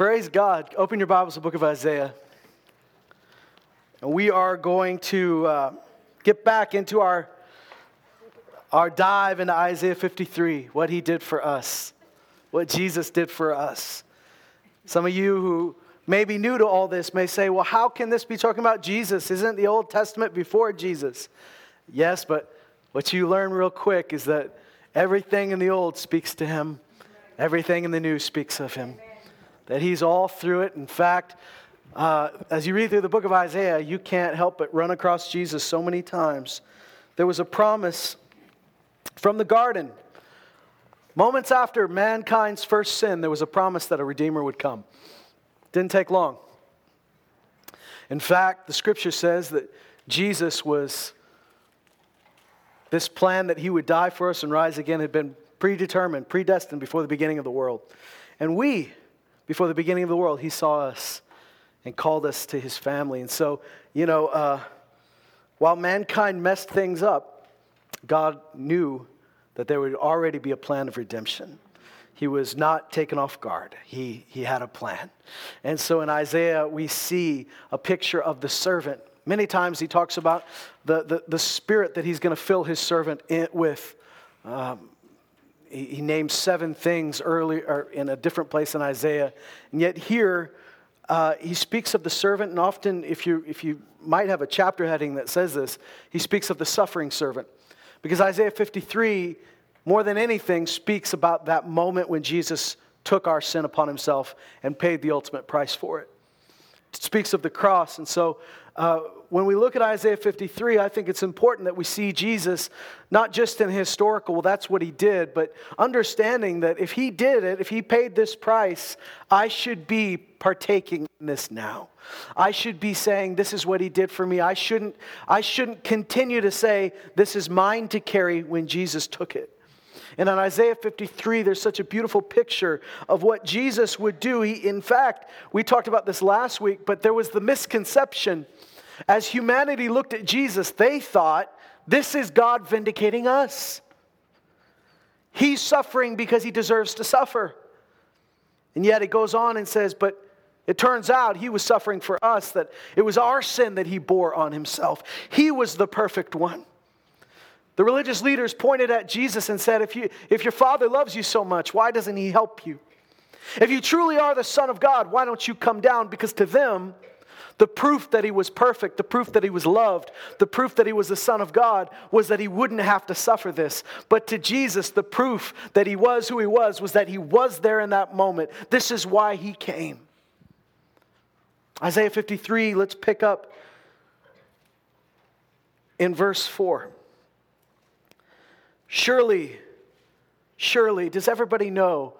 Praise God. Open your Bibles to the book of Isaiah. And we are going to uh, get back into our, our dive into Isaiah 53, what he did for us, what Jesus did for us. Some of you who may be new to all this may say, well, how can this be talking about Jesus? Isn't the Old Testament before Jesus? Yes, but what you learn real quick is that everything in the Old speaks to him, everything in the New speaks of him that he's all through it. In fact, uh, as you read through the book of Isaiah, you can't help but run across Jesus so many times. There was a promise from the garden. Moments after mankind's first sin, there was a promise that a Redeemer would come. Didn't take long. In fact, the scripture says that Jesus was, this plan that he would die for us and rise again had been predetermined, predestined before the beginning of the world. And we, before the beginning of the world, He saw us and called us to His family. And so, you know, uh, while mankind messed things up, God knew that there would already be a plan of redemption. He was not taken off guard. He, he had a plan. And so in Isaiah, we see a picture of the servant. Many times he talks about the, the, the spirit that he's going to fill his servant in, with. Um, he, names seven things earlier in a different place in Isaiah. And yet here, uh, he speaks of the servant, and often, if you, if you might have a chapter heading that says this, he speaks of the suffering servant. Because Isaiah 53, more than anything, speaks about that moment when Jesus took our sin upon himself and paid the ultimate price for it. It speaks of the cross. And so uh, when we look at Isaiah 53, I think it's important that we see Jesus not just in historical, well, that's what he did, but understanding that if he did it, if he paid this price, I should be partaking in this now. I should be saying, This is what he did for me. I shouldn't, I shouldn't continue to say, This is mine to carry when Jesus took it. And in Isaiah 53, there's such a beautiful picture of what Jesus would do. He, in fact, we talked about this last week, but there was the misconception as humanity looked at Jesus, they thought, this is God vindicating us. He's suffering because he deserves to suffer. And yet it goes on and says, but it turns out he was suffering for us, that it was our sin that he bore on himself. He was the perfect one. The religious leaders pointed at Jesus and said, if, you, if your father loves you so much, why doesn't he help you? If you truly are the Son of God, why don't you come down? Because to them, the proof that he was perfect, the proof that he was loved, the proof that he was the Son of God was that he wouldn't have to suffer this. But to Jesus, the proof that he was who he was was that he was there in that moment. This is why he came. Isaiah 53, let's pick up in verse 4. Surely, surely, does everybody know?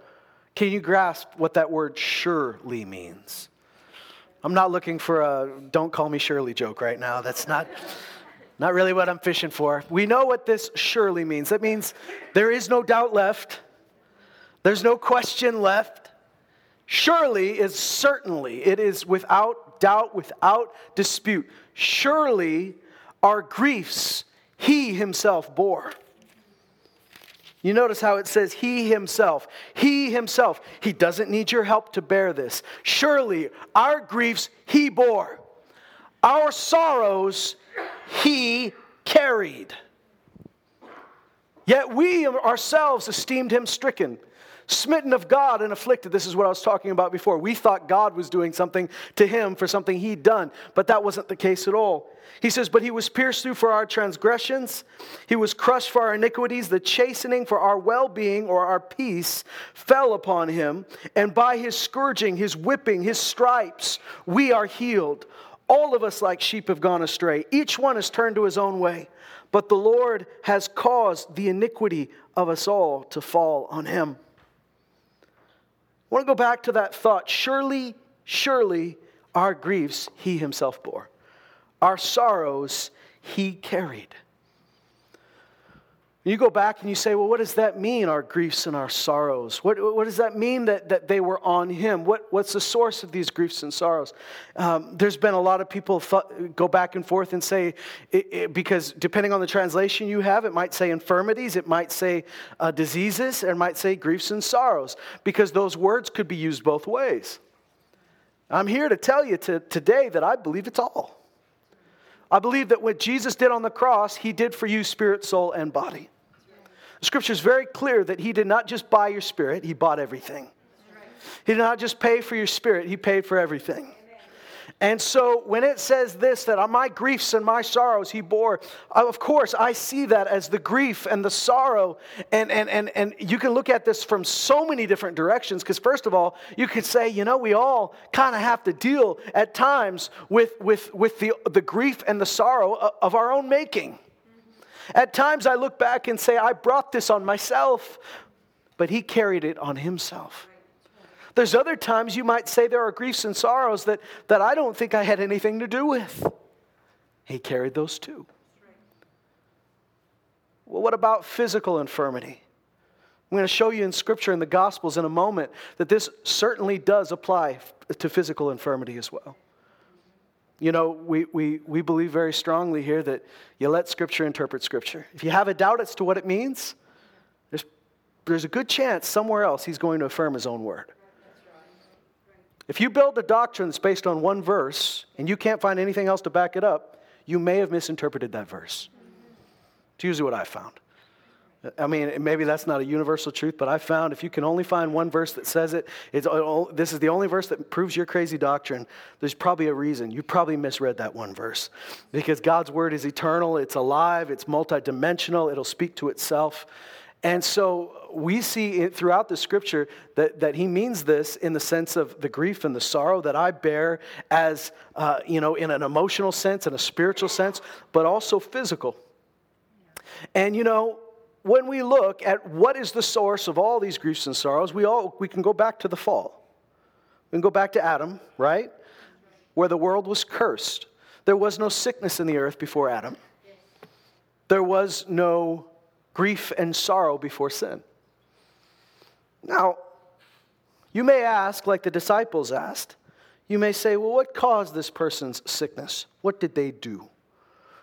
Can you grasp what that word surely means? I'm not looking for a don't call me Shirley joke right now. That's not, not really what I'm fishing for. We know what this surely means. That means there is no doubt left, there's no question left. Surely is certainly, it is without doubt, without dispute. Surely our griefs he himself bore. You notice how it says he himself. He himself. He doesn't need your help to bear this. Surely our griefs he bore, our sorrows he carried. Yet we ourselves esteemed him stricken smitten of God and afflicted. This is what I was talking about before. We thought God was doing something to him for something he'd done, but that wasn't the case at all. He says, But he was pierced through for our transgressions, he was crushed for our iniquities. The chastening for our well being or our peace fell upon him, and by his scourging, his whipping, his stripes, we are healed. All of us, like sheep, have gone astray. Each one has turned to his own way. But the Lord has caused the iniquity of us all to fall on him. I want to go back to that thought. Surely, surely our griefs he himself bore, our sorrows he carried. You go back and you say, well, what does that mean, our griefs and our sorrows? What, what does that mean that, that they were on him? What, what's the source of these griefs and sorrows? Um, there's been a lot of people th- go back and forth and say, it, it, because depending on the translation you have, it might say infirmities, it might say uh, diseases, it might say griefs and sorrows, because those words could be used both ways. I'm here to tell you to, today that I believe it's all. I believe that what Jesus did on the cross, he did for you, spirit, soul, and body. The scripture is very clear that he did not just buy your spirit, he bought everything. He did not just pay for your spirit, he paid for everything. And so when it says this, that on my griefs and my sorrows he bore, uh, of course, I see that as the grief and the sorrow. And, and, and, and you can look at this from so many different directions. Because, first of all, you could say, you know, we all kind of have to deal at times with, with, with the, the grief and the sorrow uh, of our own making. At times I look back and say, I brought this on myself, but he carried it on himself. There's other times you might say there are griefs and sorrows that, that I don't think I had anything to do with. He carried those too. Well, what about physical infirmity? I'm going to show you in Scripture in the Gospels in a moment that this certainly does apply to physical infirmity as well. You know, we, we, we believe very strongly here that you let Scripture interpret Scripture. If you have a doubt as to what it means, there's, there's a good chance somewhere else he's going to affirm his own word. If you build a doctrine that's based on one verse and you can't find anything else to back it up, you may have misinterpreted that verse. It's usually what I found. I mean, maybe that's not a universal truth, but I found if you can only find one verse that says it, this is the only verse that proves your crazy doctrine, there's probably a reason. You probably misread that one verse. Because God's word is eternal, it's alive, it's multidimensional, it'll speak to itself. And so we see it throughout the scripture that, that he means this in the sense of the grief and the sorrow that I bear as, uh, you know, in an emotional sense and a spiritual sense, but also physical. And, you know, when we look at what is the source of all these griefs and sorrows, we, all, we can go back to the fall. We can go back to Adam, right? Where the world was cursed. There was no sickness in the earth before Adam. There was no grief and sorrow before sin. Now, you may ask, like the disciples asked, you may say, well, what caused this person's sickness? What did they do?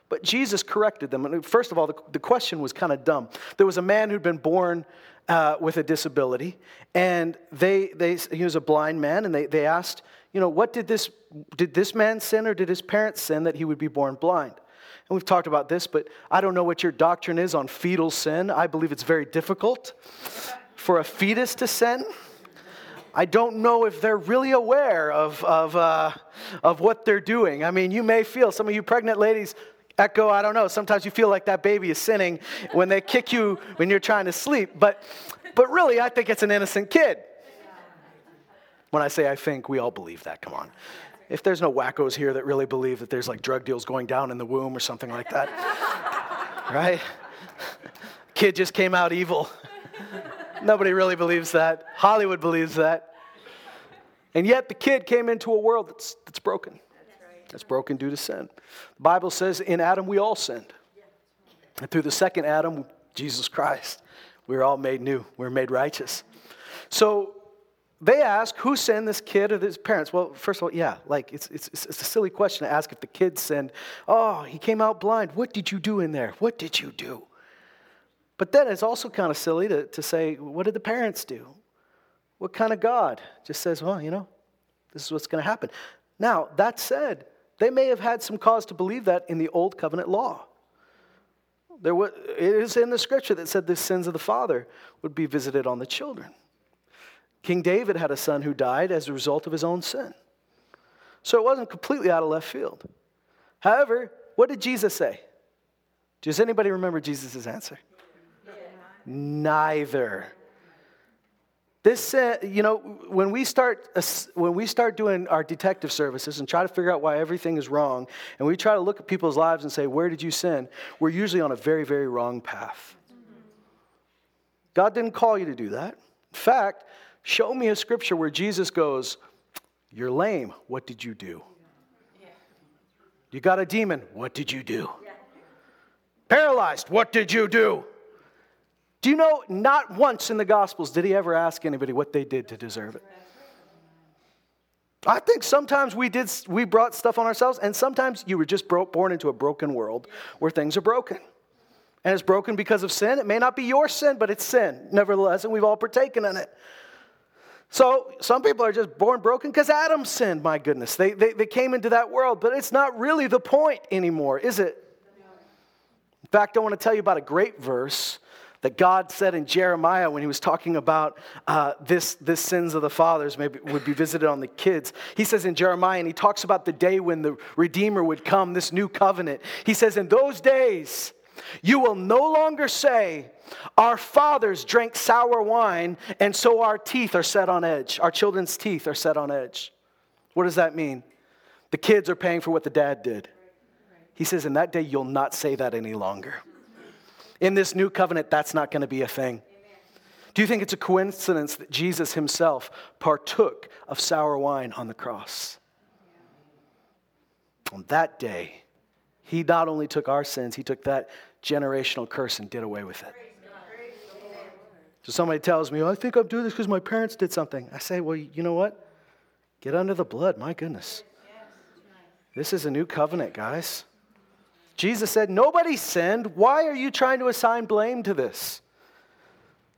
But Jesus corrected them. And first of all, the, the question was kind of dumb. There was a man who'd been born uh, with a disability, and they, they, he was a blind man, and they, they asked, you know, what did this, did this man sin or did his parents sin that he would be born blind? And we've talked about this, but I don't know what your doctrine is on fetal sin. I believe it's very difficult for a fetus to sin. I don't know if they're really aware of, of, uh, of what they're doing. I mean, you may feel, some of you pregnant ladies echo, I don't know, sometimes you feel like that baby is sinning when they kick you when you're trying to sleep. But, but really, I think it's an innocent kid. When I say I think, we all believe that, come on if there's no wackos here that really believe that there's like drug deals going down in the womb or something like that, right? Kid just came out evil. Nobody really believes that. Hollywood believes that. And yet the kid came into a world that's, that's broken. That's broken due to sin. The Bible says in Adam we all sinned. And through the second Adam, Jesus Christ, we were all made new. We we're made righteous. So they ask who sinned this kid or his parents? Well first of all yeah like it's, it's, it's a silly question to ask if the kid sinned oh he came out blind. What did you do in there? What did you do? But then it's also kind of silly to, to say what did the parents do? What kind of god? Just says well you know this is what's going to happen. Now that said they may have had some cause to believe that in the old covenant law. There was, it is in the scripture that said the sins of the father would be visited on the children King David had a son who died as a result of his own sin. So it wasn't completely out of left field. However, what did Jesus say? Does anybody remember Jesus' answer? Yeah. Neither. This, uh, you know, when we start uh, when we start doing our detective services and try to figure out why everything is wrong, and we try to look at people's lives and say, "Where did you sin?" We're usually on a very, very wrong path. God didn't call you to do that. In fact, Show me a scripture where Jesus goes, You're lame. What did you do? You got a demon. What did you do? Paralyzed. What did you do? Do you know, not once in the Gospels did he ever ask anybody what they did to deserve it. I think sometimes we did we brought stuff on ourselves, and sometimes you were just bro- born into a broken world where things are broken. And it's broken because of sin. It may not be your sin, but it's sin, nevertheless, and we've all partaken in it. So some people are just born broken because Adam sinned, my goodness. They, they, they came into that world, but it's not really the point anymore, is it? In fact, I want to tell you about a great verse that God said in Jeremiah when he was talking about uh, this, this sins of the fathers maybe would be visited on the kids. He says in Jeremiah, and he talks about the day when the Redeemer would come, this new covenant. He says, In those days, you will no longer say, Our fathers drank sour wine, and so our teeth are set on edge. Our children's teeth are set on edge. What does that mean? The kids are paying for what the dad did. He says, In that day, you'll not say that any longer. In this new covenant, that's not going to be a thing. Do you think it's a coincidence that Jesus himself partook of sour wine on the cross? On that day, he not only took our sins, he took that generational curse and did away with it. So somebody tells me, oh, I think I'm doing this because my parents did something. I say, well, you know what? Get under the blood, my goodness. This is a new covenant, guys. Jesus said, Nobody sinned. Why are you trying to assign blame to this?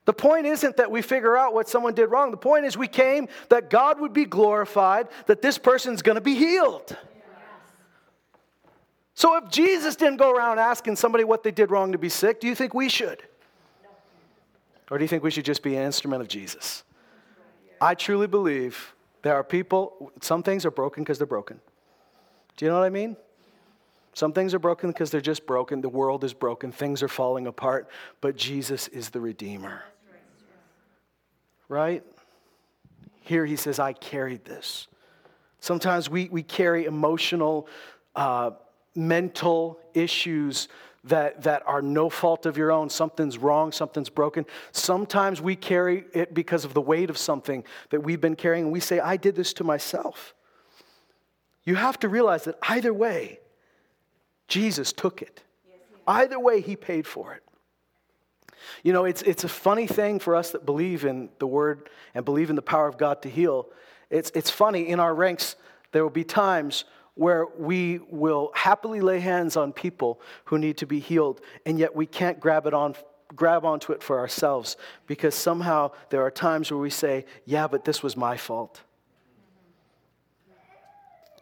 The point isn't that we figure out what someone did wrong. The point is we came that God would be glorified, that this person's going to be healed. So if Jesus didn't go around asking somebody what they did wrong to be sick, do you think we should? Or do you think we should just be an instrument of Jesus? I truly believe there are people, some things are broken because they're broken. Do you know what I mean? Some things are broken because they're just broken. The world is broken. Things are falling apart. But Jesus is the Redeemer. Right? Here he says, I carried this. Sometimes we, we carry emotional, uh, mental issues that, that are no fault of your own. Something's wrong, something's broken. Sometimes we carry it because of the weight of something that we've been carrying, and we say, I did this to myself. You have to realize that either way, Jesus took it. Either way, he paid for it. You know, it's, it's a funny thing for us that believe in the word and believe in the power of God to heal. It's, it's funny, in our ranks, there will be times where we will happily lay hands on people who need to be healed, and yet we can't grab it on grab onto it for ourselves because somehow there are times where we say, Yeah, but this was my fault.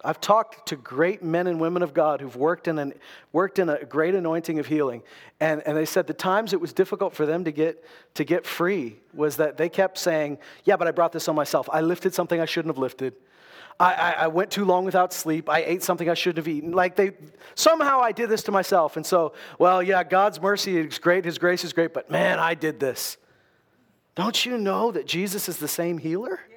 I've talked to great men and women of God who've worked in, an, worked in a great anointing of healing, and, and they said the times it was difficult for them to get, to get free was that they kept saying, Yeah, but I brought this on myself. I lifted something I shouldn't have lifted. I, I, I went too long without sleep. I ate something I shouldn't have eaten. Like they, somehow I did this to myself. And so, well, yeah, God's mercy is great, His grace is great, but man, I did this. Don't you know that Jesus is the same healer? Yeah.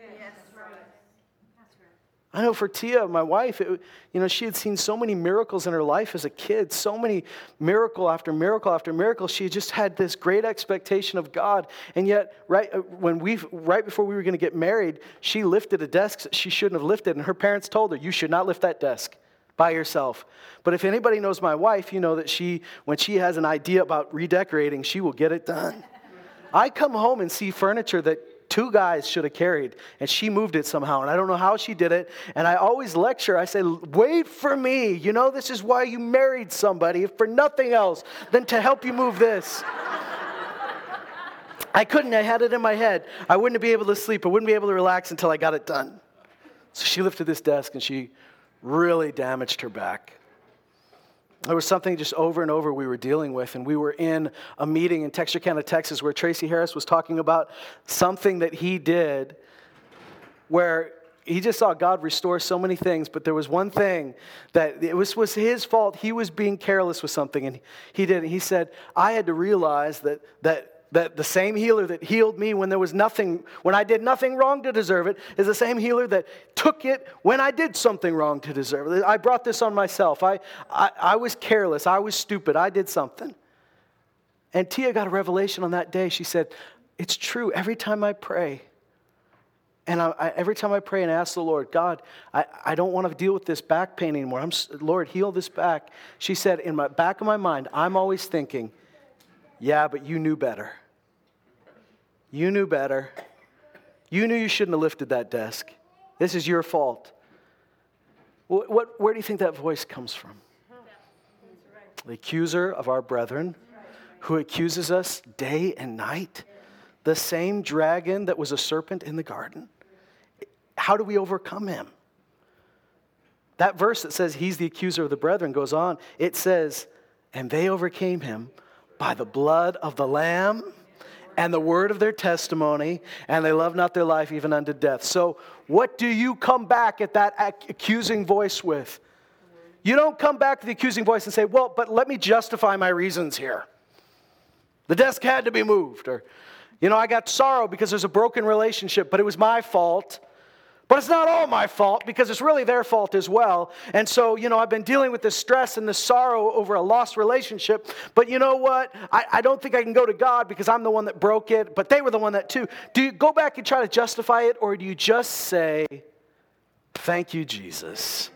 I know for Tia, my wife, it, you know, she had seen so many miracles in her life as a kid, so many miracle after miracle after miracle. She just had this great expectation of God, and yet, right uh, when we, right before we were going to get married, she lifted a desk she shouldn't have lifted, and her parents told her, "You should not lift that desk." by yourself. But if anybody knows my wife, you know that she, when she has an idea about redecorating, she will get it done. I come home and see furniture that two guys should have carried, and she moved it somehow. And I don't know how she did it. And I always lecture. I say, wait for me. You know, this is why you married somebody, for nothing else than to help you move this. I couldn't. I had it in my head. I wouldn't be able to sleep. I wouldn't be able to relax until I got it done. So she lifted this desk and she really damaged her back. There was something just over and over we were dealing with, and we were in a meeting in Texarkana, Texas, where Tracy Harris was talking about something that he did where he just saw God restore so many things, but there was one thing that it was, was his fault. He was being careless with something, and he did. He said, I had to realize that, that that the same healer that healed me when there was nothing, when I did nothing wrong to deserve it, is the same healer that took it when I did something wrong to deserve it. I brought this on myself. I, I, I was careless. I was stupid. I did something. And Tia got a revelation on that day. She said, It's true. Every time I pray, and I, I, every time I pray and ask the Lord, God, I, I don't want to deal with this back pain anymore. I'm, Lord, heal this back. She said, in my back of my mind, I'm always thinking, yeah, but you knew better. You knew better. You knew you shouldn't have lifted that desk. This is your fault. What, what, where do you think that voice comes from? The accuser of our brethren who accuses us day and night. The same dragon that was a serpent in the garden. how do we overcome him? That verse that says he's the accuser of the brethren goes on. It says, and they overcame him by the blood of the Lamb and the word of their testimony, and they love not their life even unto death. So, what do you come back at that accusing voice with? You don't come back to the accusing voice and say, Well, but let me justify my reasons here. The desk had to be moved, or, you know, I got sorrow because there's a broken relationship, but it was my fault. But it's not all my fault because it's really their fault as well. And so, you know, I've been dealing with the stress and the sorrow over a lost relationship. But you know what? I, I don't think I can go to God because I'm the one that broke it, but they were the one that too. Do you go back and try to justify it, or do you just say, Thank you, Jesus,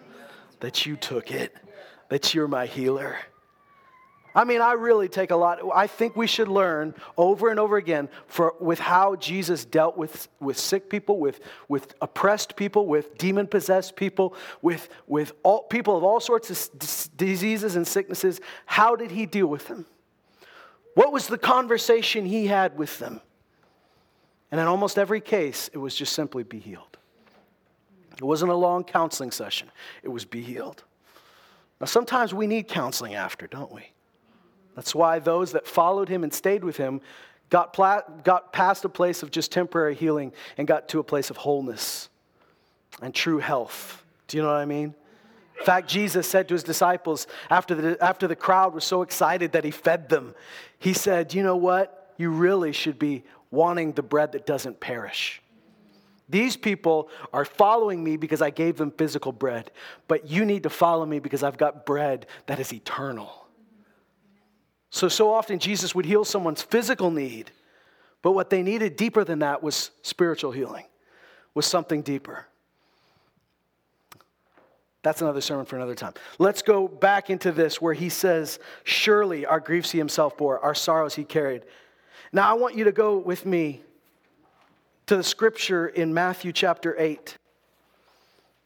that you took it, that you're my healer? I mean, I really take a lot. I think we should learn over and over again for, with how Jesus dealt with, with sick people, with, with oppressed people, with demon possessed people, with, with all, people of all sorts of diseases and sicknesses. How did he deal with them? What was the conversation he had with them? And in almost every case, it was just simply be healed. It wasn't a long counseling session, it was be healed. Now, sometimes we need counseling after, don't we? That's why those that followed him and stayed with him got, pla- got past a place of just temporary healing and got to a place of wholeness and true health. Do you know what I mean? In fact, Jesus said to his disciples after the, after the crowd was so excited that he fed them, he said, You know what? You really should be wanting the bread that doesn't perish. These people are following me because I gave them physical bread, but you need to follow me because I've got bread that is eternal. So, so often Jesus would heal someone's physical need, but what they needed deeper than that was spiritual healing, was something deeper. That's another sermon for another time. Let's go back into this where he says, Surely our griefs he himself bore, our sorrows he carried. Now I want you to go with me to the scripture in Matthew chapter 8,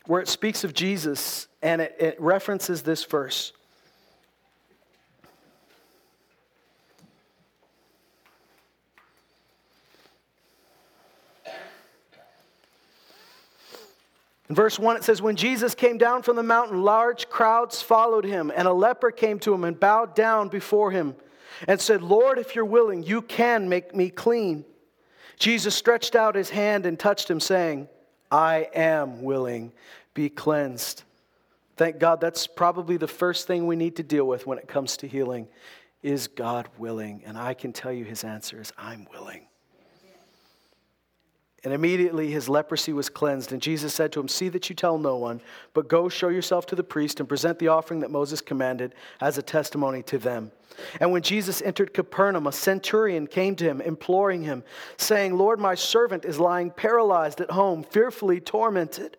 where it speaks of Jesus and it, it references this verse. In verse 1, it says, When Jesus came down from the mountain, large crowds followed him, and a leper came to him and bowed down before him and said, Lord, if you're willing, you can make me clean. Jesus stretched out his hand and touched him, saying, I am willing, be cleansed. Thank God that's probably the first thing we need to deal with when it comes to healing. Is God willing? And I can tell you his answer is, I'm willing. And immediately his leprosy was cleansed. And Jesus said to him, See that you tell no one, but go show yourself to the priest and present the offering that Moses commanded as a testimony to them. And when Jesus entered Capernaum, a centurion came to him, imploring him, saying, Lord, my servant is lying paralyzed at home, fearfully tormented.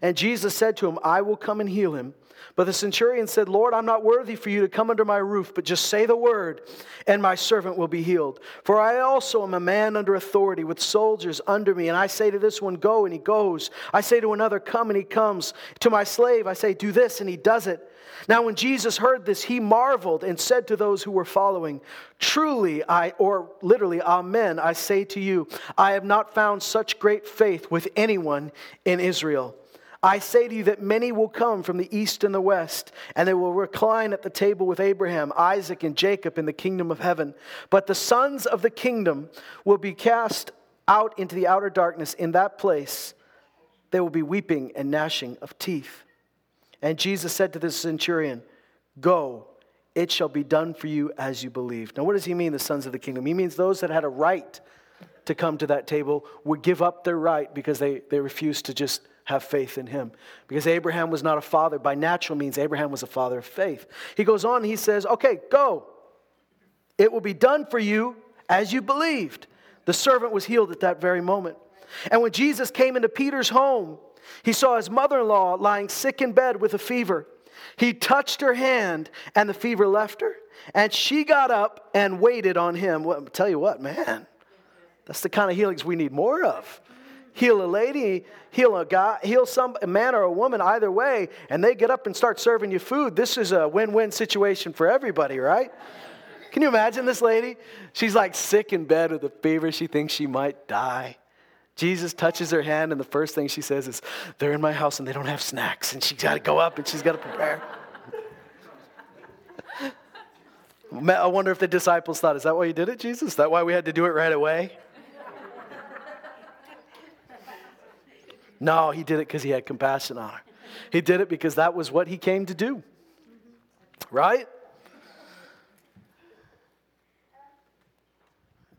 And Jesus said to him, I will come and heal him. But the centurion said, Lord, I'm not worthy for you to come under my roof, but just say the word, and my servant will be healed. For I also am a man under authority, with soldiers under me. And I say to this one, Go, and he goes. I say to another, Come, and he comes. To my slave, I say, Do this, and he does it. Now, when Jesus heard this, he marveled and said to those who were following, Truly, I, or literally, Amen, I say to you, I have not found such great faith with anyone in Israel. I say to you that many will come from the east and the west, and they will recline at the table with Abraham, Isaac, and Jacob in the kingdom of heaven. But the sons of the kingdom will be cast out into the outer darkness. In that place, there will be weeping and gnashing of teeth. And Jesus said to the centurion, Go, it shall be done for you as you believe. Now, what does he mean, the sons of the kingdom? He means those that had a right to come to that table would give up their right because they, they refused to just have faith in him. Because Abraham was not a father by natural means, Abraham was a father of faith. He goes on, he says, Okay, go. It will be done for you as you believed. The servant was healed at that very moment. And when Jesus came into Peter's home, he saw his mother in law lying sick in bed with a fever. He touched her hand, and the fever left her. And she got up and waited on him. Well, tell you what, man, that's the kind of healings we need more of heal a lady, heal a guy, heal some a man or a woman, either way, and they get up and start serving you food. This is a win-win situation for everybody, right? Can you imagine this lady? She's like sick in bed with a fever. She thinks she might die. Jesus touches her hand, and the first thing she says is, They're in my house and they don't have snacks. And she's got to go up and she's got to prepare. I wonder if the disciples thought, Is that why you did it, Jesus? Is that why we had to do it right away? No, he did it because he had compassion on her. He did it because that was what he came to do. Right?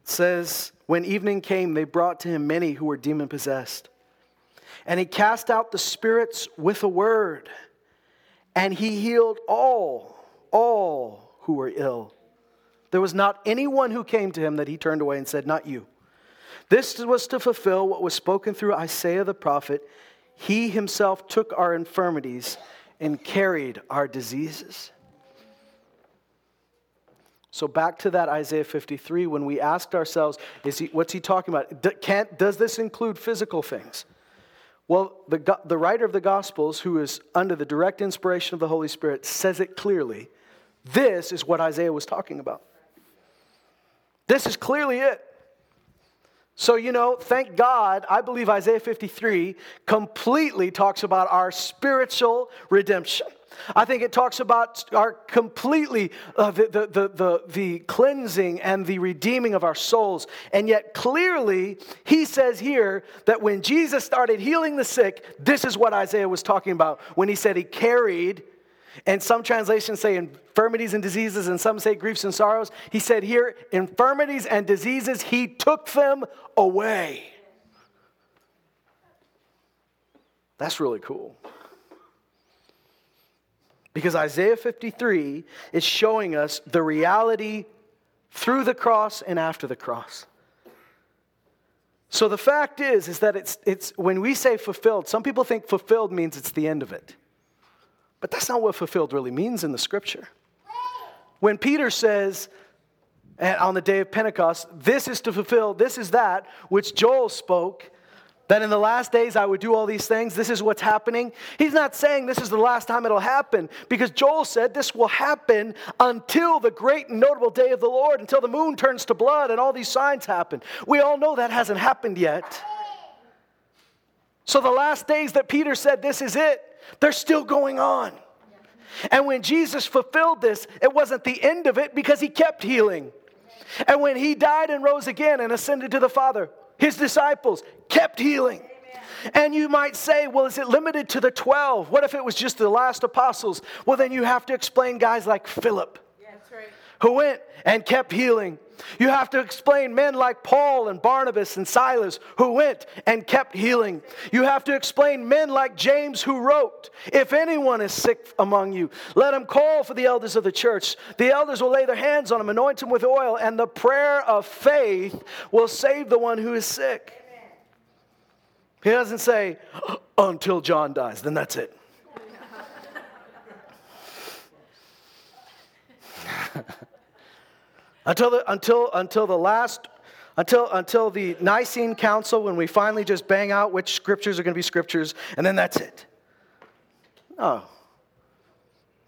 It says, when evening came, they brought to him many who were demon possessed. And he cast out the spirits with a word, and he healed all, all who were ill. There was not anyone who came to him that he turned away and said, Not you. This was to fulfill what was spoken through Isaiah the prophet. He himself took our infirmities and carried our diseases. So back to that Isaiah 53, when we asked ourselves, is he, what's he talking about? Can't, does this include physical things? Well, the, the writer of the Gospels, who is under the direct inspiration of the Holy Spirit, says it clearly. This is what Isaiah was talking about. This is clearly it. So, you know, thank God, I believe Isaiah 53 completely talks about our spiritual redemption. I think it talks about our completely uh, the, the, the, the, the cleansing and the redeeming of our souls. And yet, clearly, he says here that when Jesus started healing the sick, this is what Isaiah was talking about when he said he carried, and some translations say infirmities and diseases, and some say griefs and sorrows. He said here, infirmities and diseases, he took them away. That's really cool. Because Isaiah 53 is showing us the reality through the cross and after the cross. So the fact is, is that it's, it's when we say fulfilled, some people think fulfilled means it's the end of it. But that's not what fulfilled really means in the scripture. When Peter says, on the day of Pentecost, this is to fulfill, this is that which Joel spoke, that in the last days I would do all these things. This is what's happening. He's not saying this is the last time it'll happen because Joel said this will happen until the great and notable day of the Lord, until the moon turns to blood and all these signs happen. We all know that hasn't happened yet. So the last days that Peter said this is it, they're still going on. And when Jesus fulfilled this, it wasn't the end of it because he kept healing. And when he died and rose again and ascended to the Father, his disciples kept healing. And you might say, well, is it limited to the 12? What if it was just the last apostles? Well, then you have to explain guys like Philip, yeah, right. who went and kept healing. You have to explain men like Paul and Barnabas and Silas who went and kept healing. You have to explain men like James who wrote, If anyone is sick among you, let him call for the elders of the church. The elders will lay their hands on him, anoint him with oil, and the prayer of faith will save the one who is sick. He doesn't say, until John dies, then that's it. Until, the, until, until the last, until, until the Nicene Council, when we finally just bang out which scriptures are going to be scriptures, and then that's it. No.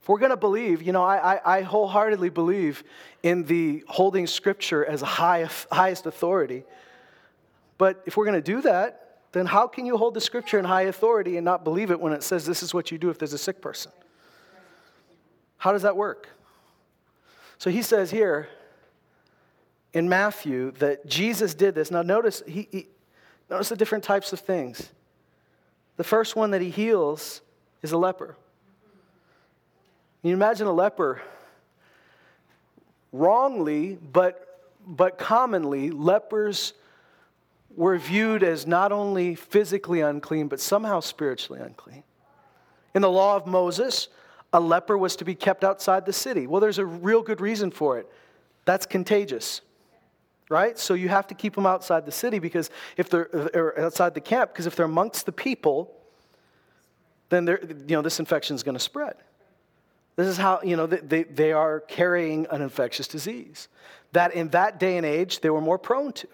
If we're going to believe, you know, I, I, I wholeheartedly believe in the holding scripture as a high, highest authority. But if we're going to do that, then how can you hold the scripture in high authority and not believe it when it says this is what you do if there's a sick person? How does that work? So he says here in Matthew that Jesus did this. Now notice he, he notice the different types of things. The first one that he heals is a leper. Can you imagine a leper wrongly, but but commonly lepers were viewed as not only physically unclean, but somehow spiritually unclean. In the law of Moses, a leper was to be kept outside the city. Well, there's a real good reason for it. That's contagious, right? So you have to keep them outside the city because if they're or outside the camp, because if they're amongst the people, then they're, you know this infection is going to spread. This is how you know they, they are carrying an infectious disease that in that day and age they were more prone to.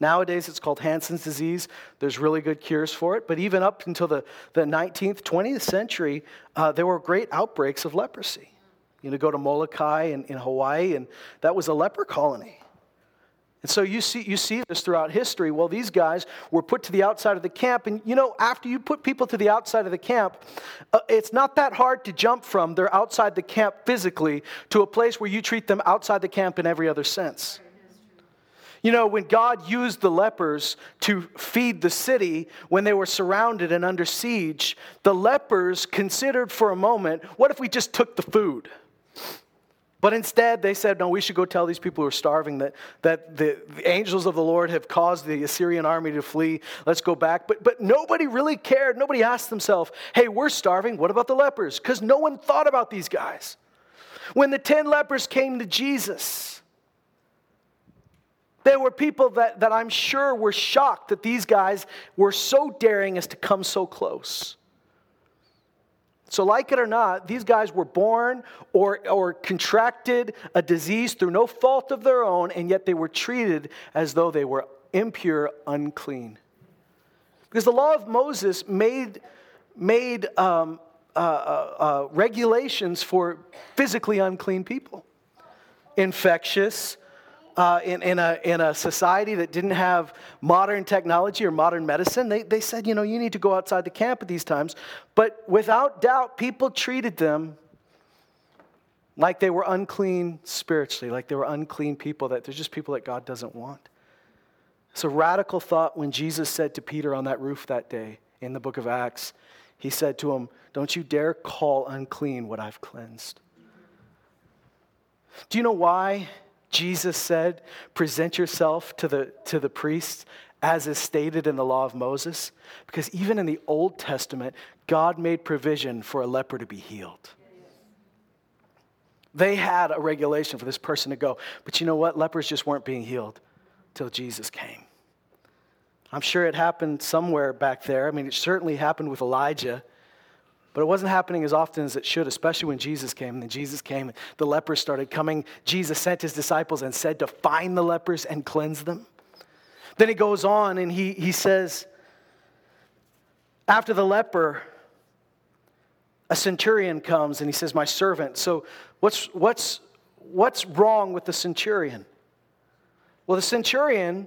Nowadays, it's called Hansen's disease. There's really good cures for it. But even up until the, the 19th, 20th century, uh, there were great outbreaks of leprosy. You know, go to Molokai in, in Hawaii, and that was a leper colony. And so you see, you see this throughout history. Well, these guys were put to the outside of the camp. And you know, after you put people to the outside of the camp, uh, it's not that hard to jump from they're outside the camp physically to a place where you treat them outside the camp in every other sense. You know, when God used the lepers to feed the city when they were surrounded and under siege, the lepers considered for a moment what if we just took the food? But instead, they said, no, we should go tell these people who are starving that, that the, the, angels of the Lord have caused the Assyrian army to flee. Let's go back. But, but nobody really cared. Nobody asked themselves, hey, we're starving. What about the lepers? Because no one thought about these guys. When the 10 lepers came to Jesus, there were people that, that I'm sure were shocked that these guys were so daring as to come so close. So, like it or not, these guys were born or, or contracted a disease through no fault of their own, and yet they were treated as though they were impure, unclean. Because the law of Moses made, made um, uh, uh, uh, regulations for physically unclean people infectious, uh, in, in, a, in a society that didn't have modern technology or modern medicine, they, they said, you know, you need to go outside the camp at these times. But without doubt, people treated them like they were unclean spiritually, like they were unclean people, that they're just people that God doesn't want. It's a radical thought when Jesus said to Peter on that roof that day in the book of Acts, he said to him, Don't you dare call unclean what I've cleansed. Do you know why Jesus said, present yourself to the, to the priest as is stated in the law of Moses? Because even in the Old Testament, God made provision for a leper to be healed. They had a regulation for this person to go. But you know what? Lepers just weren't being healed till Jesus came. I'm sure it happened somewhere back there. I mean, it certainly happened with Elijah. But it wasn't happening as often as it should, especially when Jesus came. And then Jesus came, and the lepers started coming. Jesus sent his disciples and said to find the lepers and cleanse them. Then he goes on and he, he says, after the leper, a centurion comes and he says, My servant. So, what's, what's, what's wrong with the centurion? Well, the centurion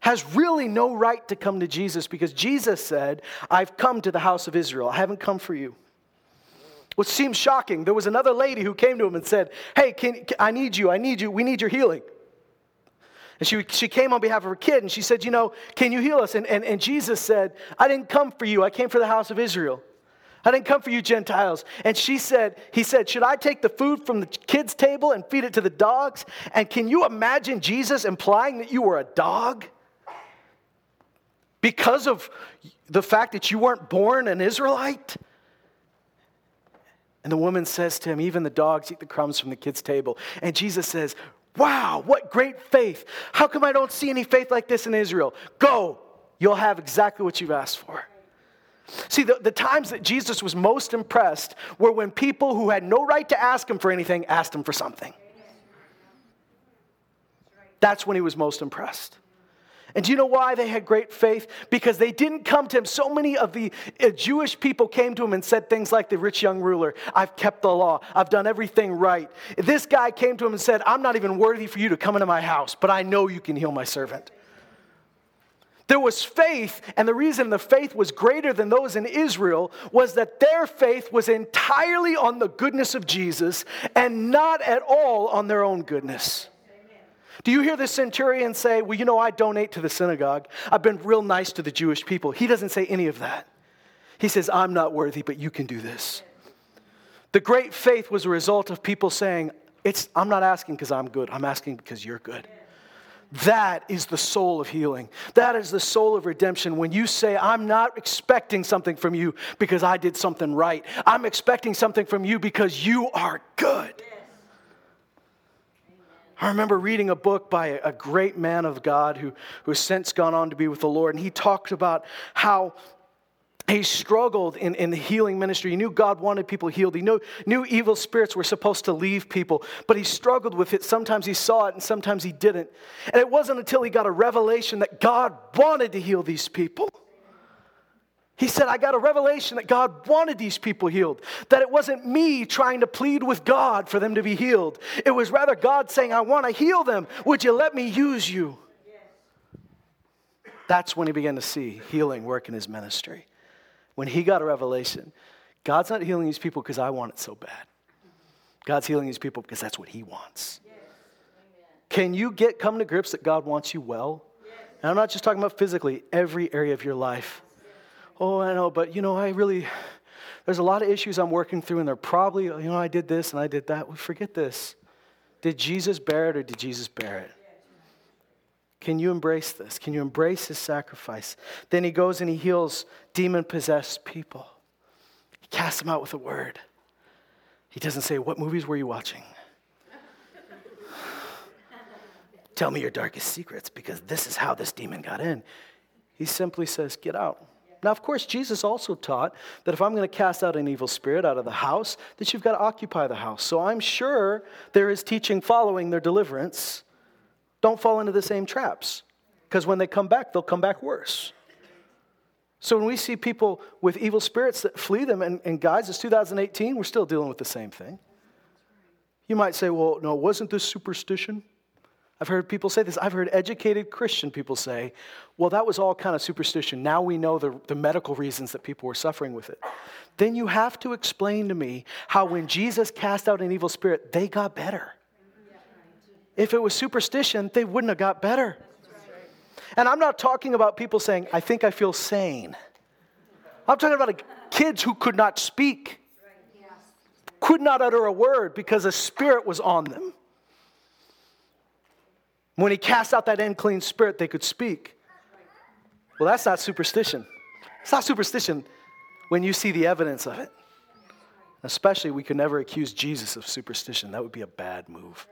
has really no right to come to Jesus because Jesus said, I've come to the house of Israel. I haven't come for you. What seems shocking, there was another lady who came to him and said, Hey, can, can, I need you. I need you. We need your healing. And she, she came on behalf of her kid and she said, You know, can you heal us? And, and, and Jesus said, I didn't come for you. I came for the house of Israel. I didn't come for you Gentiles. And she said, he said, should I take the food from the kids' table and feed it to the dogs? And can you imagine Jesus implying that you were a dog? Because of the fact that you weren't born an Israelite? And the woman says to him, Even the dogs eat the crumbs from the kids' table. And Jesus says, Wow, what great faith. How come I don't see any faith like this in Israel? Go, you'll have exactly what you've asked for. See, the, the times that Jesus was most impressed were when people who had no right to ask him for anything asked him for something. That's when he was most impressed. And do you know why they had great faith? Because they didn't come to him. So many of the uh, Jewish people came to him and said things like the rich young ruler I've kept the law, I've done everything right. This guy came to him and said, I'm not even worthy for you to come into my house, but I know you can heal my servant. There was faith, and the reason the faith was greater than those in Israel was that their faith was entirely on the goodness of Jesus and not at all on their own goodness. Do you hear the centurion say, Well, you know, I donate to the synagogue. I've been real nice to the Jewish people. He doesn't say any of that. He says, I'm not worthy, but you can do this. The great faith was a result of people saying, it's, I'm not asking because I'm good, I'm asking because you're good. That is the soul of healing. That is the soul of redemption. When you say, I'm not expecting something from you because I did something right, I'm expecting something from you because you are good. I remember reading a book by a great man of God who, who has since gone on to be with the Lord, and he talked about how he struggled in, in the healing ministry. He knew God wanted people healed. He knew, knew evil spirits were supposed to leave people, but he struggled with it. Sometimes he saw it and sometimes he didn't. And it wasn't until he got a revelation that God wanted to heal these people He said, I got a revelation that God wanted these people healed, that it wasn't me trying to plead with God for them to be healed. It was rather God saying, I want to heal them. Would you let me use you? That's when he began to see healing work in his ministry. When he got a revelation, God's not healing these people because I want it so bad. God's healing these people because that's what he wants. Can you get come to grips that God wants you well? And I'm not just talking about physically, every area of your life oh, I know, but you know, I really, there's a lot of issues I'm working through, and they're probably, you know, I did this and I did that. We forget this. Did Jesus bear it or did Jesus bear it? Can you embrace this? Can you embrace his sacrifice? Then he goes and he heals demon possessed people. He casts them out with a word. He doesn't say, What movies were you watching? Tell me your darkest secrets because this is how this demon got in. He simply says, Get out. Now, of course, Jesus also taught that if I'm going to cast out an evil spirit out of the house, that you've got to occupy the house. So I'm sure there is teaching following their deliverance. Don't fall into the same traps, because when they come back, they'll come back worse. So when we see people with evil spirits that flee them, and, and guys, it's 2018, we're still dealing with the same thing. You might say, well, no, wasn't this superstition? I've heard people say this. I've heard educated Christian people say, well, that was all kind of superstition. Now we know the, the medical reasons that people were suffering with it. Then you have to explain to me how when Jesus cast out an evil spirit, they got better. If it was superstition, they wouldn't have got better. And I'm not talking about people saying, I think I feel sane. I'm talking about kids who could not speak, could not utter a word because a spirit was on them. When he cast out that unclean spirit, they could speak. Well, that's not superstition. It's not superstition when you see the evidence of it. Especially, we could never accuse Jesus of superstition. That would be a bad move.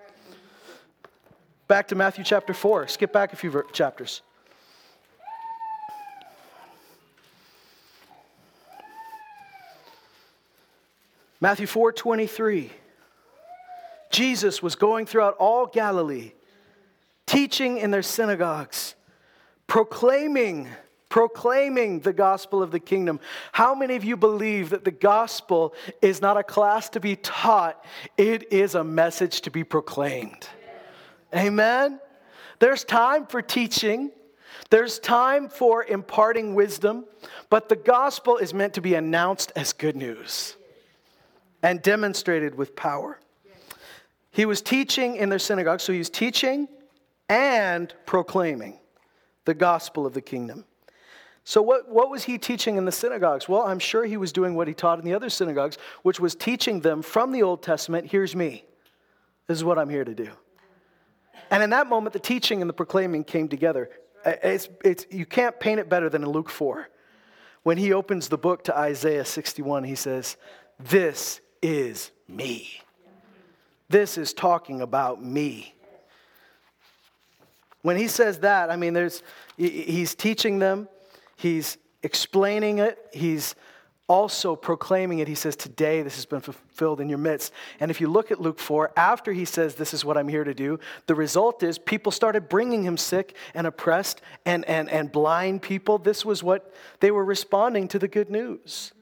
Back to Matthew chapter 4. Skip back a few chapters. Matthew 4 23. Jesus was going throughout all Galilee teaching in their synagogues, proclaiming, proclaiming the gospel of the kingdom. How many of you believe that the gospel is not a class to be taught, it is a message to be proclaimed? Amen? There's time for teaching. There's time for imparting wisdom, but the gospel is meant to be announced as good news and demonstrated with power. He was teaching in their synagogue, so he was teaching and proclaiming the gospel of the kingdom. So, what, what was he teaching in the synagogues? Well, I'm sure he was doing what he taught in the other synagogues, which was teaching them from the Old Testament here's me. This is what I'm here to do. And in that moment, the teaching and the proclaiming came together. It's, it's, you can't paint it better than in Luke 4. When he opens the book to Isaiah 61, he says, This is me. This is talking about me. When he says that, I mean, there's, he's teaching them, he's explaining it, he's also proclaiming it. He says, Today this has been fulfilled in your midst. And if you look at Luke 4, after he says, This is what I'm here to do, the result is people started bringing him sick and oppressed and, and, and blind people. This was what they were responding to the good news.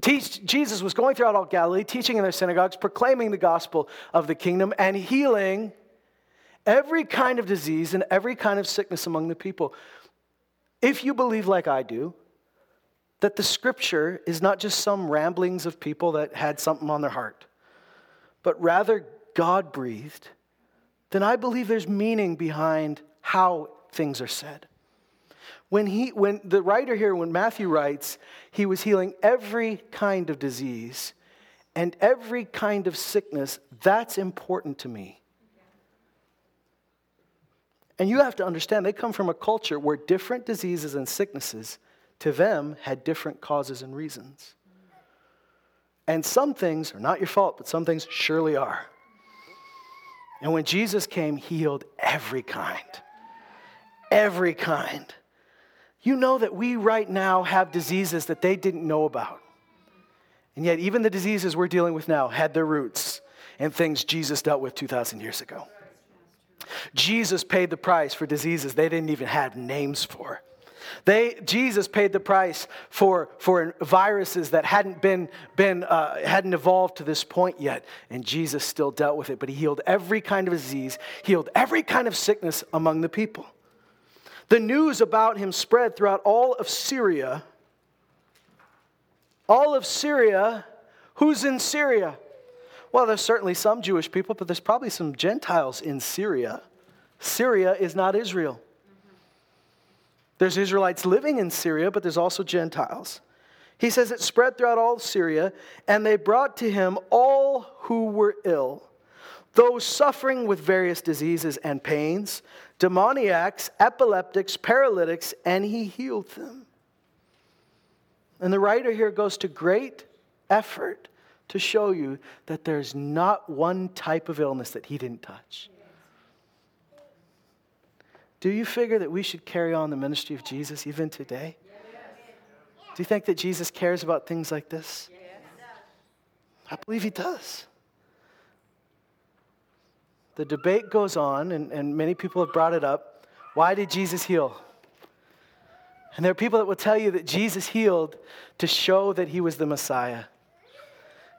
Teach, Jesus was going throughout all Galilee, teaching in their synagogues, proclaiming the gospel of the kingdom, and healing every kind of disease and every kind of sickness among the people. If you believe, like I do, that the scripture is not just some ramblings of people that had something on their heart, but rather God breathed, then I believe there's meaning behind how things are said. When, he, when the writer here, when Matthew writes, he was healing every kind of disease and every kind of sickness, that's important to me. And you have to understand, they come from a culture where different diseases and sicknesses to them had different causes and reasons. And some things are not your fault, but some things surely are. And when Jesus came, he healed every kind. Every kind. You know that we right now have diseases that they didn't know about. And yet, even the diseases we're dealing with now had their roots in things Jesus dealt with 2,000 years ago. Jesus paid the price for diseases they didn't even have names for. They, Jesus paid the price for, for viruses that hadn't, been, been, uh, hadn't evolved to this point yet, and Jesus still dealt with it. But he healed every kind of disease, healed every kind of sickness among the people. The news about him spread throughout all of Syria. All of Syria. Who's in Syria? Well, there's certainly some Jewish people, but there's probably some Gentiles in Syria. Syria is not Israel. There's Israelites living in Syria, but there's also Gentiles. He says it spread throughout all Syria, and they brought to him all who were ill, those suffering with various diseases and pains, demoniacs, epileptics, paralytics, and he healed them. And the writer here goes to great effort to show you that there's not one type of illness that he didn't touch. Do you figure that we should carry on the ministry of Jesus even today? Do you think that Jesus cares about things like this? I believe he does. The debate goes on, and, and many people have brought it up. Why did Jesus heal? And there are people that will tell you that Jesus healed to show that he was the Messiah.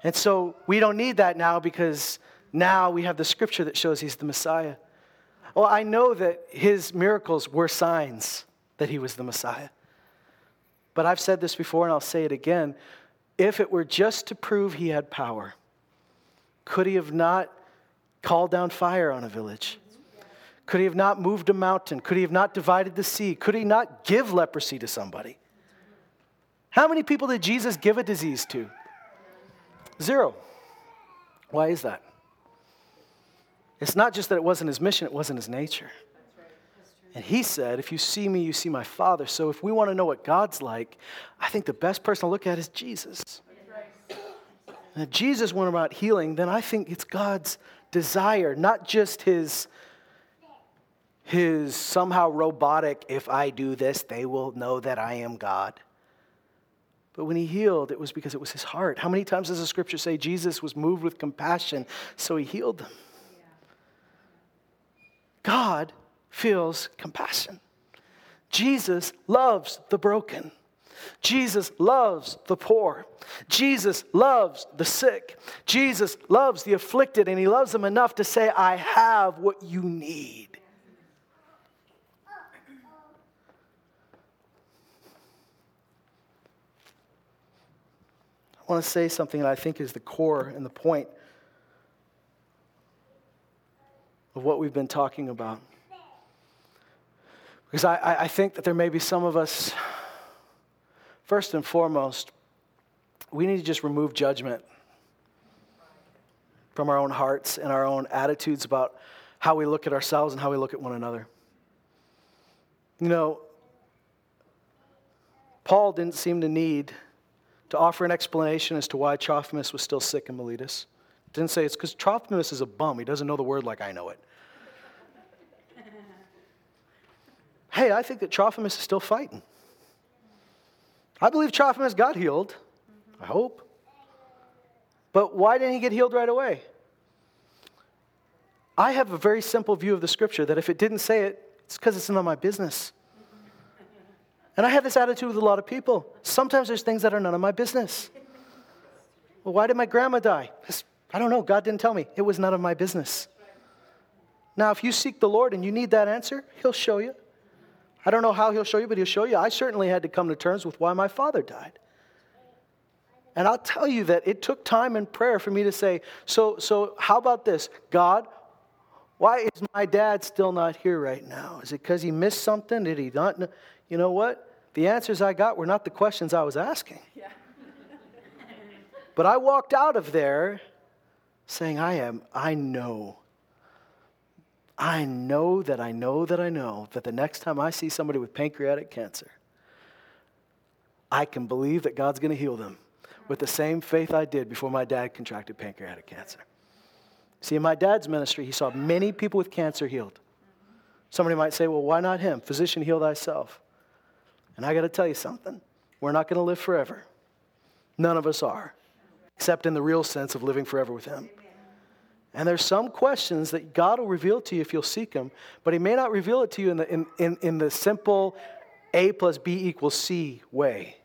And so we don't need that now because now we have the scripture that shows he's the Messiah. Well, I know that his miracles were signs that he was the Messiah. But I've said this before and I'll say it again. If it were just to prove he had power, could he have not called down fire on a village? Could he have not moved a mountain? Could he have not divided the sea? Could he not give leprosy to somebody? How many people did Jesus give a disease to? Zero. Why is that? It's not just that it wasn't his mission, it wasn't his nature. And he said, If you see me, you see my Father. So if we want to know what God's like, I think the best person to look at is Jesus. And if Jesus went about healing, then I think it's God's desire, not just his, his somehow robotic, if I do this, they will know that I am God. But when he healed, it was because it was his heart. How many times does the scripture say Jesus was moved with compassion, so he healed them? God feels compassion. Jesus loves the broken. Jesus loves the poor. Jesus loves the sick. Jesus loves the afflicted, and he loves them enough to say, I have what you need. Want to say something that I think is the core and the point of what we've been talking about. Because I, I think that there may be some of us, first and foremost, we need to just remove judgment from our own hearts and our own attitudes about how we look at ourselves and how we look at one another. You know, Paul didn't seem to need to offer an explanation as to why Trophimus was still sick in Miletus. Didn't say it's because Trophimus is a bum. He doesn't know the word like I know it. hey, I think that Trophimus is still fighting. I believe Trophimus got healed. I hope. But why didn't he get healed right away? I have a very simple view of the scripture that if it didn't say it, it's because it's none of my business. And I have this attitude with a lot of people. Sometimes there's things that are none of my business. Well, why did my grandma die? I don't know. God didn't tell me. It was none of my business. Now, if you seek the Lord and you need that answer, He'll show you. I don't know how He'll show you, but He'll show you. I certainly had to come to terms with why my father died. And I'll tell you that it took time and prayer for me to say, so, so how about this? God, why is my dad still not here right now? Is it because he missed something? Did he not? You know what? The answers I got were not the questions I was asking. Yeah. but I walked out of there saying, I am, I know. I know that I know that I know that the next time I see somebody with pancreatic cancer, I can believe that God's going to heal them with the same faith I did before my dad contracted pancreatic cancer. See, in my dad's ministry, he saw many people with cancer healed. Somebody might say, well, why not him? Physician, heal thyself. And I got to tell you something we're not going to live forever. None of us are, except in the real sense of living forever with him. And there's some questions that God will reveal to you if you'll seek Him, but He may not reveal it to you in the, in, in, in the simple, A plus B equals C way.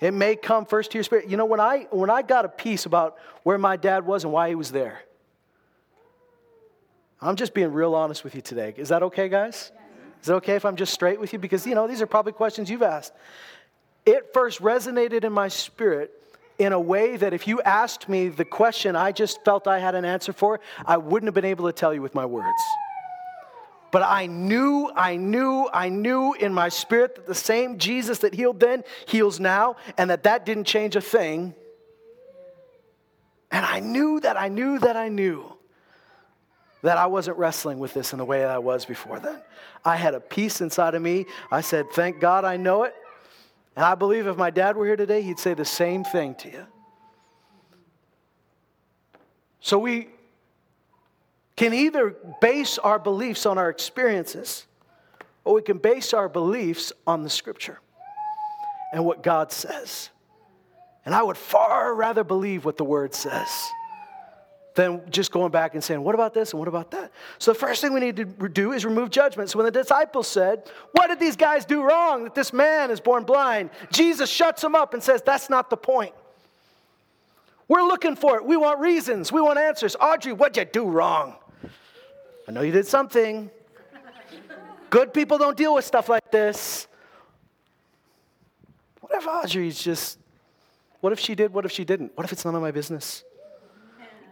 It may come first to your spirit. You know, when I when I got a peace about where my dad was and why he was there, I'm just being real honest with you today. Is that okay, guys? Is it okay if I'm just straight with you? Because you know these are probably questions you've asked. It first resonated in my spirit in a way that if you asked me the question I just felt I had an answer for, I wouldn't have been able to tell you with my words. But I knew, I knew, I knew in my spirit that the same Jesus that healed then heals now, and that that didn't change a thing. And I knew that I knew that I knew that I wasn't wrestling with this in the way that I was before then. I had a peace inside of me. I said, Thank God I know it. And I believe if my dad were here today, he'd say the same thing to you. So we can either base our beliefs on our experiences, or we can base our beliefs on the scripture and what God says. And I would far rather believe what the word says than just going back and saying, What about this and what about that? So, the first thing we need to do is remove judgment. So, when the disciples said, What did these guys do wrong that this man is born blind? Jesus shuts them up and says, That's not the point. We're looking for it. We want reasons. We want answers. Audrey, what'd you do wrong? I know you did something. Good people don't deal with stuff like this. What if Audrey's just, what if she did? What if she didn't? What if it's none of my business?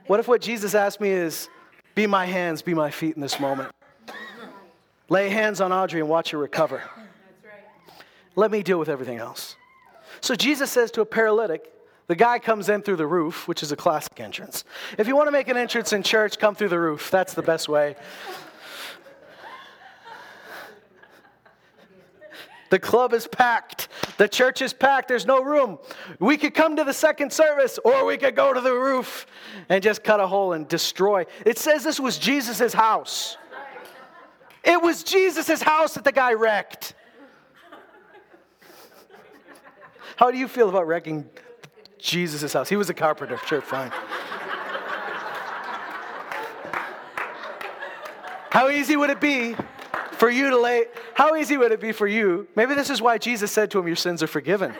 What if what Jesus asked me is, be my hands, be my feet in this moment? Lay hands on Audrey and watch her recover. Let me deal with everything else. So Jesus says to a paralytic, the guy comes in through the roof, which is a classic entrance. If you want to make an entrance in church, come through the roof. That's the best way. The club is packed. The church is packed. There's no room. We could come to the second service or we could go to the roof and just cut a hole and destroy. It says this was Jesus' house. It was Jesus' house that the guy wrecked. How do you feel about wrecking Jesus' house? He was a carpenter. Sure, fine. How easy would it be for you to lay, how easy would it be for you? Maybe this is why Jesus said to him, Your sins are forgiven.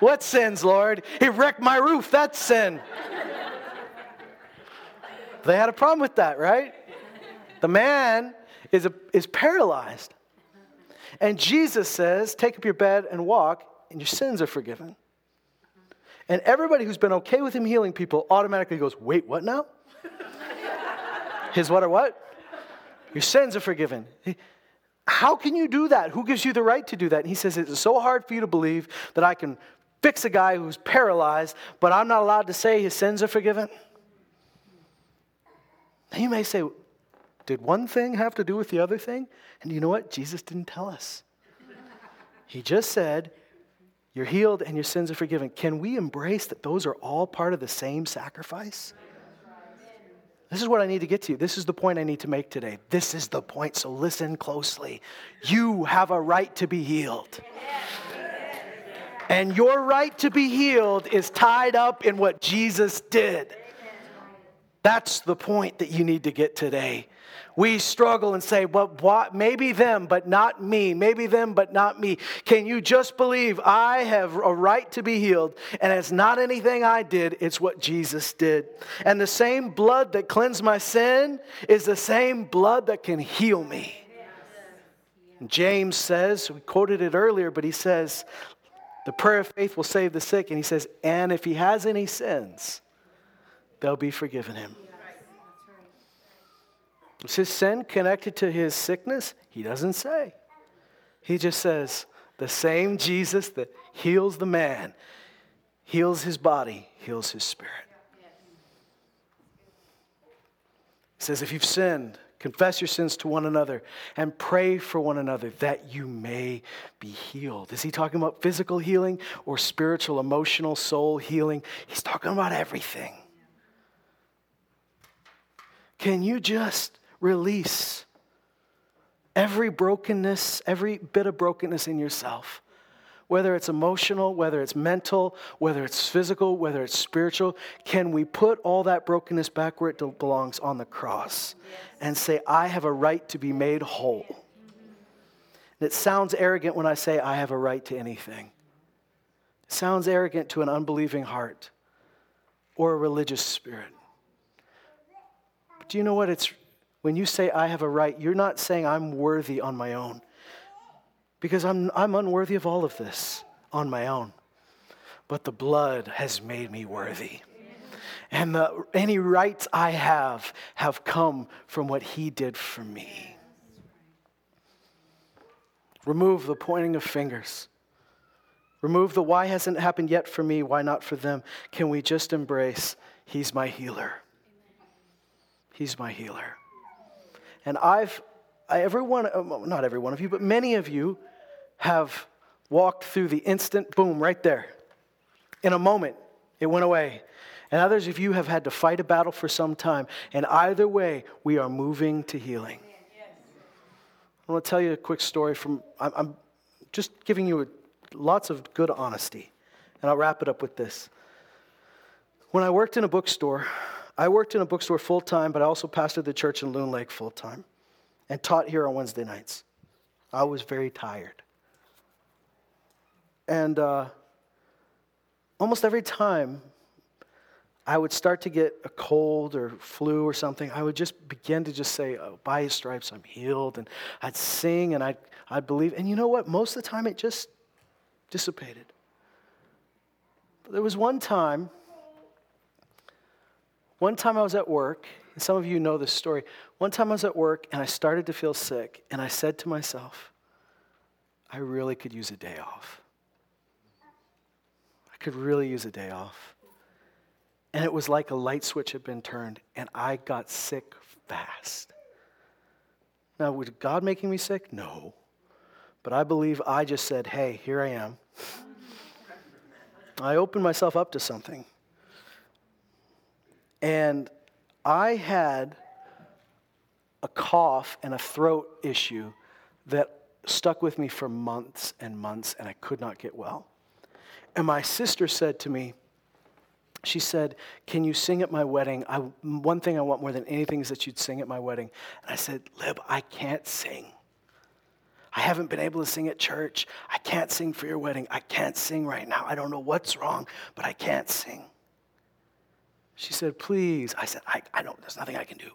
what sins, Lord? He wrecked my roof. That's sin. they had a problem with that, right? The man is, a, is paralyzed. And Jesus says, Take up your bed and walk, and your sins are forgiven. And everybody who's been okay with him healing people automatically goes, Wait, what now? His what or what? Your sins are forgiven. How can you do that? Who gives you the right to do that? And he says, It's so hard for you to believe that I can fix a guy who's paralyzed, but I'm not allowed to say his sins are forgiven. Now you may say, Did one thing have to do with the other thing? And you know what? Jesus didn't tell us. He just said, You're healed and your sins are forgiven. Can we embrace that those are all part of the same sacrifice? This is what I need to get to. This is the point I need to make today. This is the point, so listen closely. You have a right to be healed. And your right to be healed is tied up in what Jesus did. That's the point that you need to get today we struggle and say, well, what, maybe them, but not me. Maybe them, but not me. Can you just believe I have a right to be healed? And it's not anything I did, it's what Jesus did. And the same blood that cleansed my sin is the same blood that can heal me. James says, we quoted it earlier, but he says, the prayer of faith will save the sick. And he says, and if he has any sins, they'll be forgiven him. Is his sin connected to his sickness? He doesn't say. He just says, the same Jesus that heals the man, heals his body, heals his spirit. He says, if you've sinned, confess your sins to one another and pray for one another that you may be healed. Is he talking about physical healing or spiritual, emotional, soul healing? He's talking about everything. Can you just release every brokenness, every bit of brokenness in yourself whether it's emotional, whether it's mental, whether it's physical, whether it's spiritual, can we put all that brokenness back where it belongs on the cross and say, I have a right to be made whole? And it sounds arrogant when I say I have a right to anything. It sounds arrogant to an unbelieving heart or a religious spirit. Do you know what? It's when you say I have a right, you're not saying I'm worthy on my own because I'm, I'm unworthy of all of this on my own. But the blood has made me worthy. And the, any rights I have have come from what he did for me. Remove the pointing of fingers. Remove the why hasn't happened yet for me, why not for them? Can we just embrace he's my healer? He's my healer. And I've, I, every one, uh, not every one of you, but many of you have walked through the instant boom right there. In a moment, it went away. And others of you have had to fight a battle for some time. And either way, we are moving to healing. I want to tell you a quick story from, I'm, just giving you lots of good honesty. And I'll wrap it up with this. When I worked in a bookstore, I worked in a bookstore full time, but I also pastored the church in Loon Lake full time and taught here on Wednesday nights. I was very tired. And uh, almost every time I would start to get a cold or flu or something, I would just begin to just say, oh, by his stripes I'm healed. And I'd sing and I'd, I'd believe. And you know what? Most of the time it just dissipated. But there was one time, one time I was at work, and some of you know this story. One time I was at work and I started to feel sick, and I said to myself, I really could use a day off I could really use a day off. And it was like a light switch had been turned, and I got sick fast. Now, was God making me sick? No. But I believe I just said, hey, here I am. I opened myself up to something. And I had a cough and a throat issue that stuck with me for months and months, and I could not get well. And my sister said to me, she said, Can you sing at my wedding? I, one thing I want more than anything is that you'd sing at my wedding. And I said, Lib, I can't sing. I haven't been able to sing at church. I can't sing for your wedding. I can't sing right now. I don't know what's wrong, but I can't sing. She said, Please. I said, I, I don't, there's nothing I can do.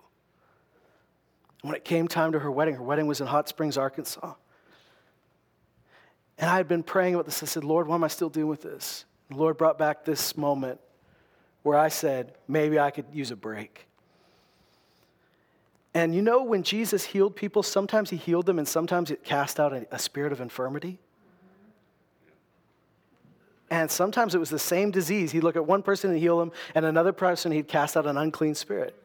When it came time to her wedding, her wedding was in Hot Springs, Arkansas. And I had been praying about this. I said, Lord, what am I still doing with this? the Lord brought back this moment where I said, maybe I could use a break. And you know, when Jesus healed people, sometimes he healed them and sometimes it cast out a, a spirit of infirmity. And sometimes it was the same disease. He'd look at one person and heal them, and another person he'd cast out an unclean spirit.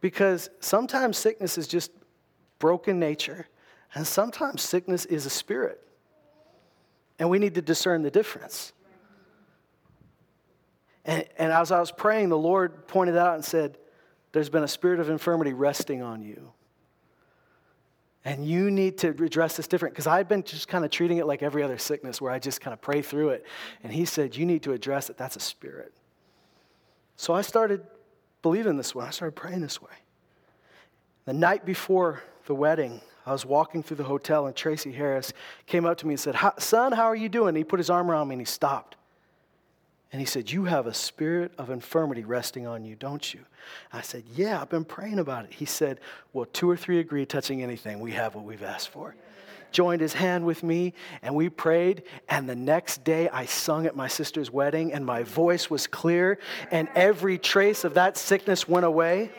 Because sometimes sickness is just broken nature, and sometimes sickness is a spirit. And we need to discern the difference. And, and as I was praying, the Lord pointed out and said, There's been a spirit of infirmity resting on you. And you need to address this different because I've been just kind of treating it like every other sickness where I just kind of pray through it. And he said, You need to address it. That's a spirit. So I started believing this way. I started praying this way. The night before the wedding, I was walking through the hotel, and Tracy Harris came up to me and said, Son, how are you doing? And he put his arm around me and he stopped. And he said, You have a spirit of infirmity resting on you, don't you? I said, Yeah, I've been praying about it. He said, Well, two or three agree touching anything. We have what we've asked for. Joined his hand with me, and we prayed. And the next day, I sung at my sister's wedding, and my voice was clear, and every trace of that sickness went away.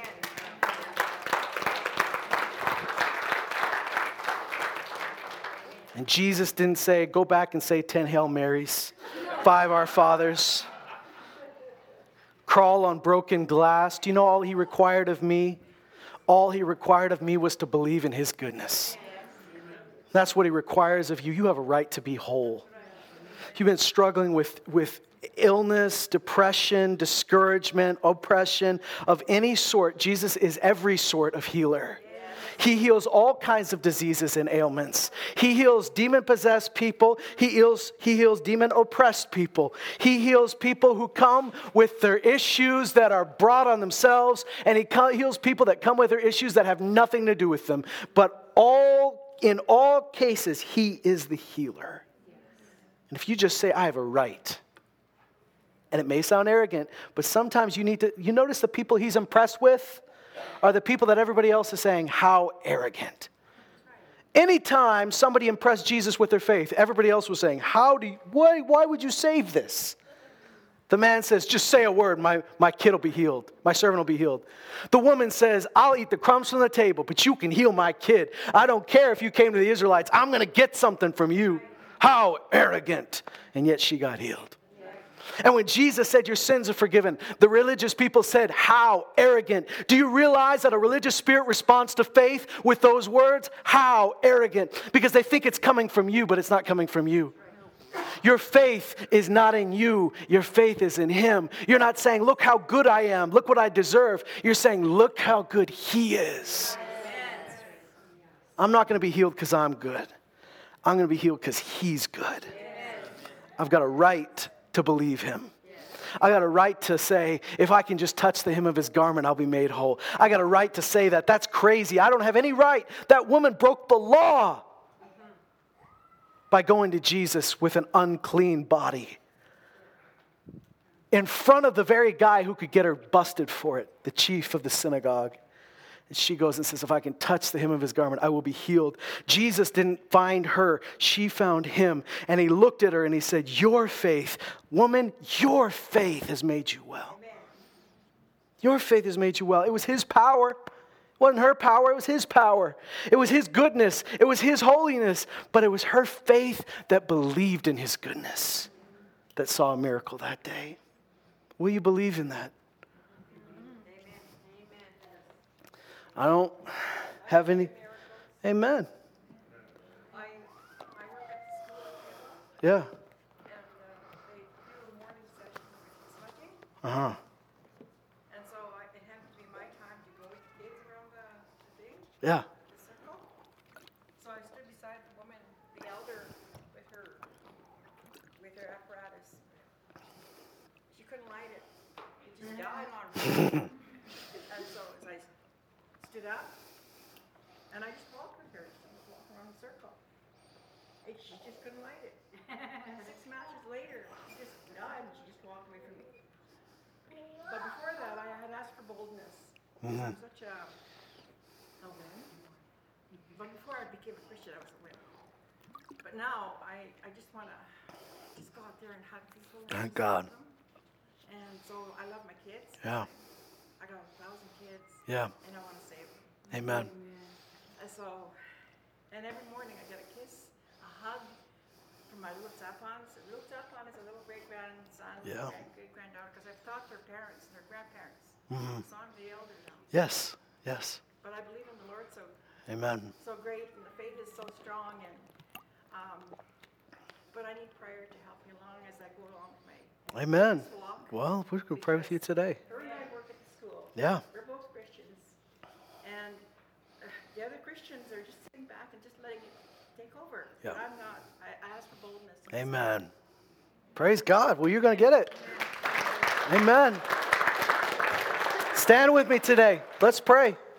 And Jesus didn't say, go back and say 10 Hail Marys, five Our Fathers, crawl on broken glass. Do you know all he required of me? All he required of me was to believe in his goodness. That's what he requires of you. You have a right to be whole. You've been struggling with, with illness, depression, discouragement, oppression of any sort. Jesus is every sort of healer. He heals all kinds of diseases and ailments. He heals demon possessed people. He heals, he heals demon oppressed people. He heals people who come with their issues that are brought on themselves. And he heals people that come with their issues that have nothing to do with them. But all, in all cases, he is the healer. And if you just say, I have a right, and it may sound arrogant, but sometimes you need to, you notice the people he's impressed with are the people that everybody else is saying, How arrogant. Anytime somebody impressed Jesus with their faith, everybody else was saying, How do you, why, why would you save this? The man says, Just say a word, my, my kid will be healed. My servant will be healed. The woman says, I'll eat the crumbs from the table, but you can heal my kid. I don't care if you came to the Israelites, I'm to get something from you. How arrogant. And yet she got healed. And when Jesus said, Your sins are forgiven, the religious people said, How arrogant. Do you realize that a religious spirit responds to faith with those words? How arrogant. Because they think it's coming from you, but it's not coming from you. Your faith is not in you, your faith is in Him. You're not saying, Look how good I am, look what I deserve. You're saying, Look how good He is. I'm not going to be healed because I'm good. I'm going to be healed because He's good. I've got a right to believe him. I got a right to say, if I can just touch the hem of his garment, I'll be made whole. I got a right to say that. That's crazy. I don't have any right. That woman broke the law by going to Jesus with an unclean body in front of the very guy who could get her busted for it, the chief of the synagogue. And she goes and says, If I can touch the hem of his garment, I will be healed. Jesus didn't find her, she found him. And he looked at her and he said, Your faith, woman, your faith has made you well. Your faith has made you well. It was his power. It wasn't her power, it was his power. It was his goodness, it was his holiness, but it was her faith that believed in his goodness that saw a miracle that day. Will you believe in that? I don't have any. Amen. Yeah. Uh huh. And so it happened to be my time to go with the kids around the, thing, Yeah. the circle. So I stood beside the woman, the elder, with her, with her apparatus. She couldn't light it. It just died on her. And I stood up, and I just walked with her, she was walking around the circle. And she just couldn't light it. Six matches later, she just died and she just walked away from me. But before that, I had asked for boldness. because I'm such a, oh, a wimp. But before I became a Christian, I was a wimp. But now, I, I just want to just go out there and hug people. Thank God. And so I love my kids. Yeah. I got a thousand kids. Yeah. And I want to save them. Amen. And so, and every morning I get a kiss, a hug from my little Zapons. A little Zapon is a little great grandson, Yeah. great granddaughter, because I've taught their parents and their grandparents. Mm-hmm. So I'm the elder now. Yes. Yes. But I believe in the Lord so Amen. so great, and the faith is so strong. And um, but I need prayer to help me along as I go along with my Amen. Well, we're going to pray with you today. Her and I work at the school. Yeah. We're both Christians. And uh, the other Christians are just sitting back and just letting it take over. Yeah. But I'm not. I, I ask for boldness. Amen. Praise God. Well, you're going to get it. Amen. Stand with me today. Let's pray.